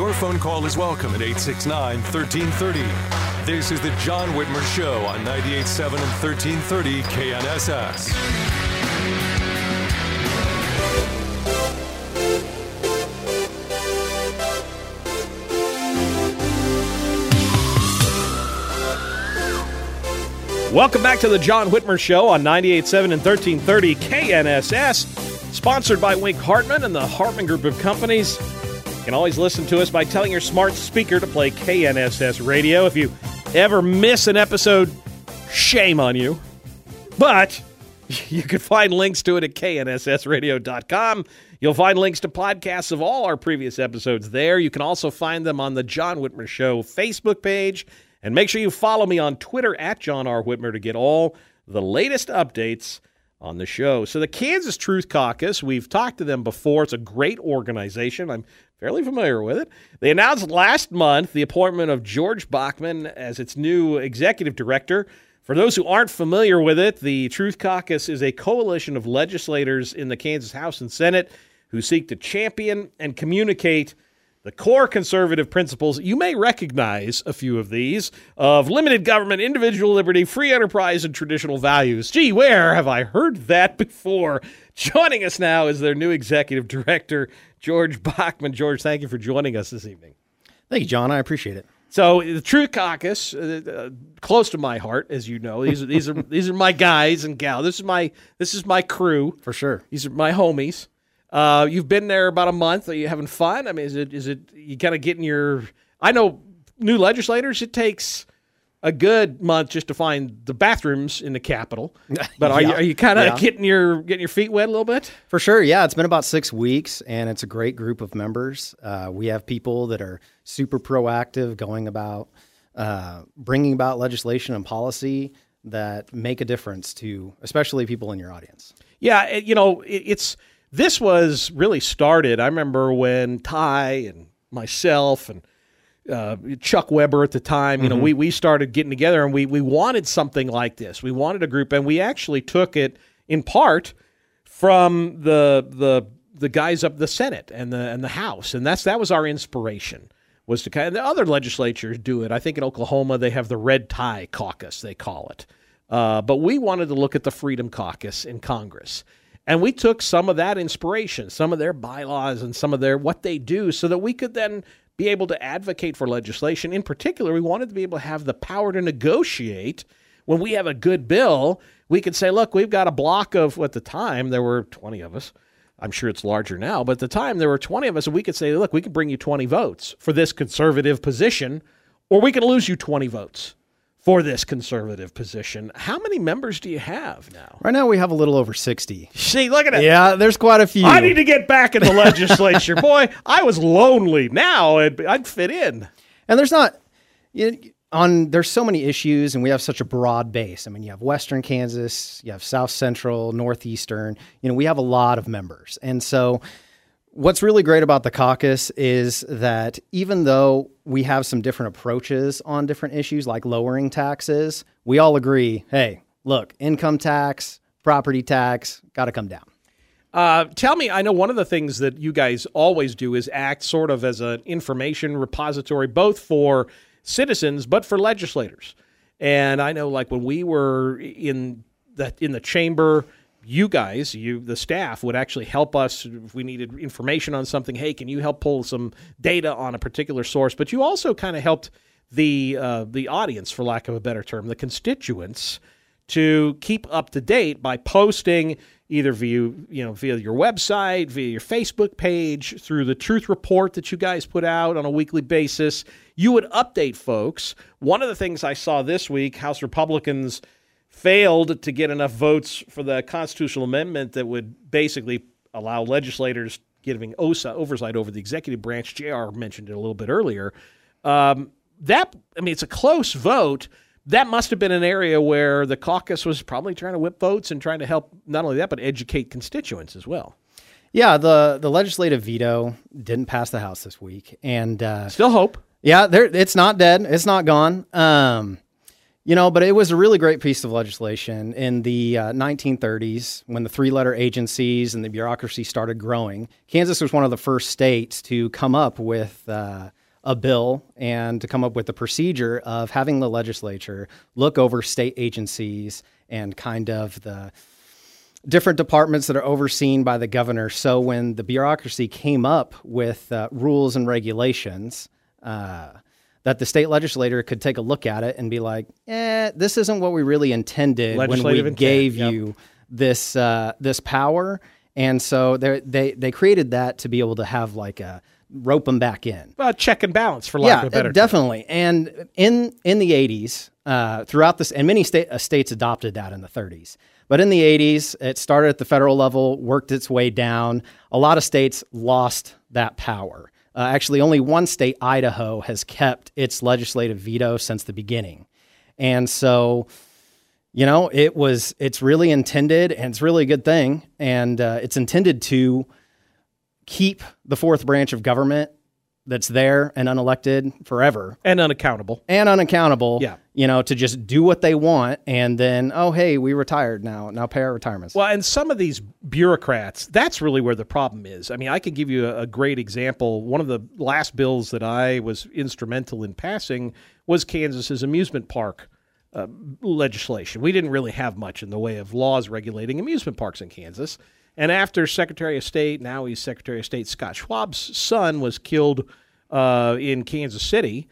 Your phone call is welcome at 869 1330. This is the John Whitmer Show on 98.7 and 1330 KNSS. Welcome back to the John Whitmer Show on 98.7 and 1330 KNSS, sponsored by Wink Hartman and the Hartman Group of Companies. You can always listen to us by telling your smart speaker to play KNSS radio. If you ever miss an episode, shame on you. But you can find links to it at knssradio.com. You'll find links to podcasts of all our previous episodes there. You can also find them on the John Whitmer Show Facebook page. And make sure you follow me on Twitter at John R. Whitmer to get all the latest updates on the show. So, the Kansas Truth Caucus, we've talked to them before. It's a great organization. I'm fairly familiar with it. They announced last month the appointment of George Bachman as its new executive director. For those who aren't familiar with it, the Truth Caucus is a coalition of legislators in the Kansas House and Senate who seek to champion and communicate the core conservative principles, you may recognize a few of these of limited government, individual liberty, free enterprise, and traditional values. Gee, where have I heard that before? Joining us now is their new executive director, George Bachman. George, thank you for joining us this evening. Thank you, John. I appreciate it. So the Truth Caucus, uh, uh, close to my heart, as you know. These are these are these are my guys and gal. This is my this is my crew for sure. These are my homies. Uh, you've been there about a month. Are you having fun? I mean, is it is it you kind of getting your? I know new legislators. It takes a good month just to find the bathrooms in the Capitol. But are Yeah. you are you kind of Yeah. getting your getting your feet wet a little bit? For sure, yeah. It's been about six weeks, and it's a great group of members. Uh, we have people that are super proactive, going about uh, bringing about legislation and policy that make a difference to, especially people in your audience. Yeah, you know, it, it's this was really started. I remember when Ty and myself and uh, Chuck Weber at the time, you know, we we started getting together and we we wanted something like this. We wanted a group, and we actually took it in part from the the the guys up the Senate and the and the House, and that's that was our inspiration. Was to kind of the other legislatures do it. I think in Oklahoma they have the Red Tie Caucus, they call it. Uh, but we wanted to look at the Freedom Caucus in Congress. And we took some of that inspiration, some of their bylaws and some of their what they do, so that we could then be able to advocate for legislation. In particular, we wanted to be able to have the power to negotiate when we have a good bill. We could say, look, we've got a block of, at the time, there were 20 of us. I'm sure it's larger now, but at the time there were 20 of us, and we could say, look, we could bring you 20 votes for this conservative position, or we can lose you 20 votes for this conservative position. How many members do you have now? Right now, we have a little over 60. See, look at that. Yeah, there's quite a few. I need to get back in the legislature. Boy, I was lonely. Now I'd, I'd fit in. And there's not you on there's so many issues and we have such a broad base. I mean, you have Western Kansas, you have South Central, Northeastern. You know, we have a lot of members. And so what's really great about the caucus is that even though we have some different approaches on different issues like lowering taxes, we all agree, hey, look, income tax, property tax got to come down. Uh, tell me, I know one of the things that you guys always do is act sort of as an information repository, both for citizens but for legislators. And I know, like when we were in the in the chamber you guys, you the staff, would actually help us if we needed information on something. Hey, can you help pull some data on a particular source? But you also kind of helped the uh, the audience, for lack of a better term, the constituents, to keep up to date by posting either via you know via your website, via your Facebook page, through the Truth Report that you guys put out on a weekly basis. You would update folks. One of the things I saw this week, House Republicans failed to get enough votes for the constitutional amendment that would basically allow legislators giving OSA oversight over the executive branch. JR mentioned it a little bit earlier. Um, that I mean, it's a close vote. That must have been an area where the caucus was probably trying to whip votes and trying to help not only that but educate constituents as well. Yeah, the the legislative veto didn't pass the House this week, and uh, still hope. Yeah, there it's not dead. It's not gone. Um, you know, but it was a really great piece of legislation in the uh, 1930s when the three letter agencies and the bureaucracy started growing. Kansas was one of the first states to come up with uh, a bill and to come up with the procedure of having the legislature look over state agencies and kind of the different departments that are overseen by the governor. So when the bureaucracy came up with uh, rules and regulations, uh, that the state legislator could take a look at it and be like, "Eh, this isn't what we really intended when we Legislative gave yep. you this uh, this power." And so they they they created that to be able to have like a rope them back in. Well, check and balance for lack yeah, of a better term. definitely. And in in the 80s, uh, throughout this, and many state, uh, states adopted that in the 30s. But in the 80s, it started at the federal level, worked its way down. A lot of states lost that power. Uh, actually, only one state, Idaho, has kept its legislative veto since the beginning. And so, you know, it was it's really intended, and it's really a good thing, and uh, it's intended to keep the fourth branch of government that's there and unelected forever and unaccountable. and unaccountable. Yeah. you know, to just do what they want, and then oh hey, we retired now. Now pay our retirements. Well, and some of these bureaucrats, that's really where the problem is. I mean, I could give you a, a great example. One of the last bills that I was instrumental in passing was Kansas's amusement park uh, legislation. We didn't really have much in the way of laws regulating amusement parks in Kansas. And after Secretary of State, now he's Secretary of State Scott Schwab's son was killed uh, in Kansas City,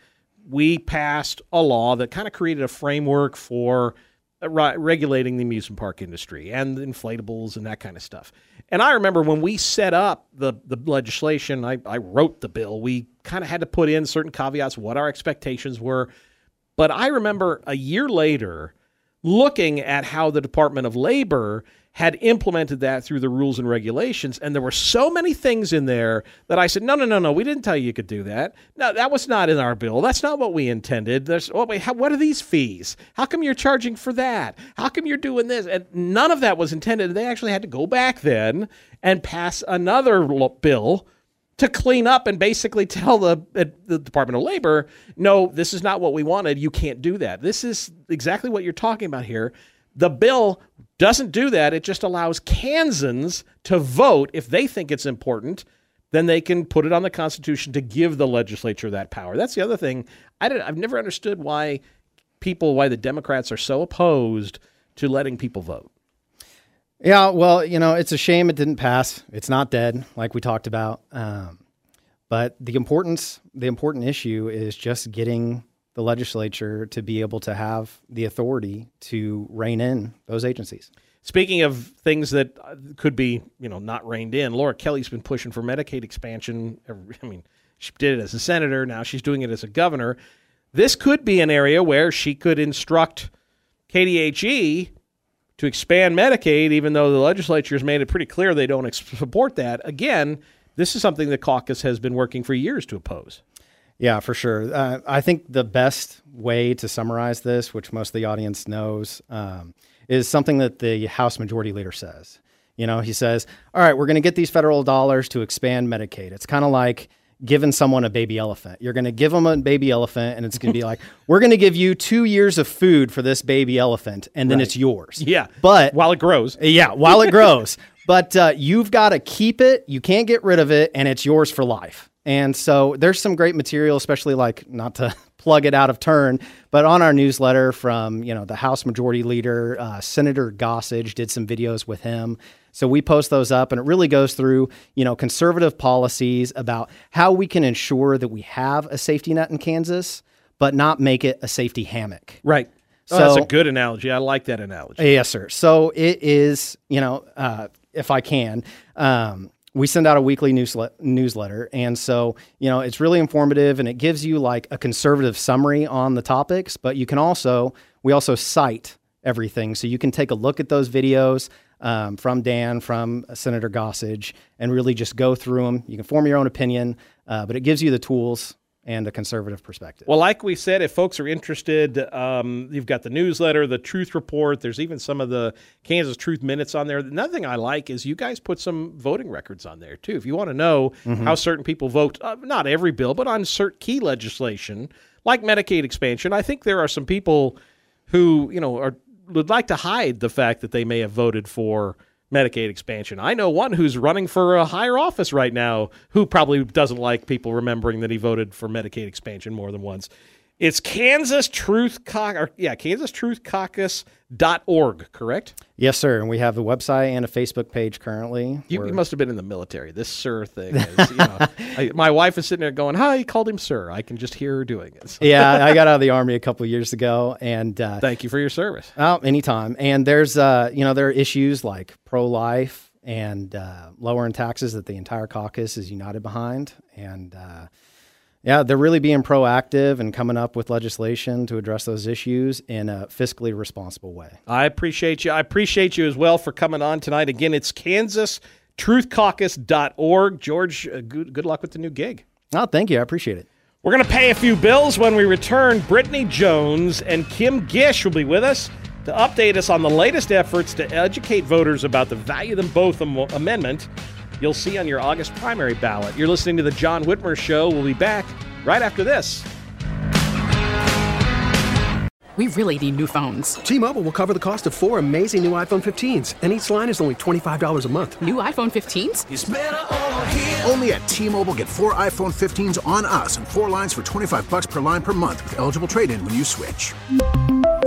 we passed a law that kind of created a framework for uh, re- regulating the amusement park industry and inflatables and that kind of stuff. And I remember when we set up the, the legislation, I, I wrote the bill, we kind of had to put in certain caveats, what our expectations were. But I remember a year later looking at how the Department of Labor had implemented that through the rules and regulations. And there were so many things in there that I said, no, no, no, no, we didn't tell you you could do that. No, that was not in our bill. That's not what we intended. There's, oh, wait, how, what are these fees? How come you're charging for that? How come you're doing this? And none of that was intended. They actually had to go back then and pass another bill to clean up and basically tell the uh, the Department of Labor, no, this is not what we wanted. You can't do that. This is exactly what you're talking about here. The bill doesn't do that. It just allows Kansans to vote if they think it's important. Then they can put it on the Constitution to give the legislature that power. That's the other thing. I did, I've never understood why people, why the Democrats are so opposed to letting people vote. Yeah, well, you know, it's a shame it didn't pass. It's not dead, like we talked about. Um, but the importance, the important issue is just getting the legislature to be able to have the authority to rein in those agencies. Speaking of things that uh, could be, you know, not reined in, Laura Kelly's been pushing for Medicaid expansion. I mean, she did it as a senator. Now she's doing it as a governor. This could be an area where she could instruct KDHE to expand Medicaid, even though the legislature has made it pretty clear they don't ex- support that. Again, this is something the caucus has been working for years to oppose. Yeah, for sure. Uh, I think the best way to summarize this, which most of the audience knows, um, is something that the House Majority Leader says. You know, he says, "All right, we're going to get these federal dollars to expand Medicaid." It's kind of like giving someone a baby elephant. You're going to give them a baby elephant, and it's going to be like, "We're going to give you two years of food for this baby elephant, and then it's yours." Yeah, but while it grows, yeah, while it grows. But uh, you've got to keep it. You can't get rid of it, and it's yours for life. And so there's some great material, especially like not to plug it out of turn, but on our newsletter from you know the House Majority Leader uh, Senator Gossage did some videos with him. So we post those up, and it really goes through you know conservative policies about how we can ensure that we have a safety net in Kansas, but not make it a safety hammock. Right. So, oh, that's a good analogy. I like that analogy. Yes, sir. So it is, you know, uh, if I can, um, we send out a weekly newslet- newsletter. And so, you know, it's really informative and it gives you like a conservative summary on the topics, but you can also, we also cite everything. So you can take a look at those videos um, from Dan, from Senator Gossage, and really just go through them. You can form your own opinion, uh, but it gives you the tools and a conservative perspective. Well, like we said, if folks are interested, um, you've got the newsletter, the Truth Report. There's even some of the Kansas Truth Minutes on there. Another thing I like is you guys put some voting records on there too. If you want to know mm-hmm. how certain people vote, uh, not every bill, but on certain key legislation like Medicaid expansion, I think there are some people who you know are would like to hide the fact that they may have voted for Medicaid expansion. I know one who's running for a higher office right now who probably doesn't like people remembering that he voted for Medicaid expansion more than once. It's Kansas Truth Caucus, yeah, Kansas Truth Caucus.org, correct? Yes, sir. And we have a website and a Facebook page currently. You, you must have been in the military. This sir thing is, you know, I, my wife is sitting there going, Hi, he called him sir. I can just hear her doing it. So. yeah, I got out of the army a couple years ago. And uh, thank you for your service. Oh, anytime. And there's, uh, you know, there are issues like pro life and uh, lowering taxes that the entire caucus is united behind. And, uh, yeah, they're really being proactive and coming up with legislation to address those issues in a fiscally responsible way. I appreciate you. I appreciate you as well for coming on tonight. Again, it's Kansas truthcaucus.org. George, uh, good, good luck with the new gig. Oh, thank you. I appreciate it. We're going to pay a few bills when we return. Brittany Jones and Kim Gish will be with us to update us on the latest efforts to educate voters about the Value Them Both am- Amendment you'll see on your August primary ballot. You're listening to The John Whitmer Show. We'll be back right after this. We really need new phones. T Mobile will cover the cost of four amazing new iPhone 15s, and each line is only $25 a month. New iPhone 15s? Only at T Mobile get four iPhone 15s on us and four lines for 25 bucks per line per month with eligible trade in when you switch.